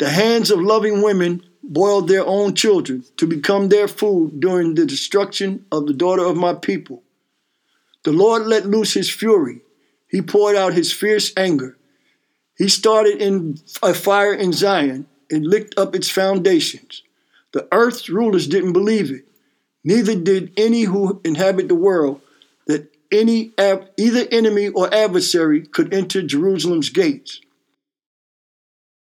The hands of loving women boiled their own children to become their food during the destruction of the daughter of my people. The Lord let loose his fury. He poured out his fierce anger. He started in a fire in Zion and licked up its foundations. The earth's rulers didn't believe it. Neither did any who inhabit the world that any either enemy or adversary could enter Jerusalem's gates.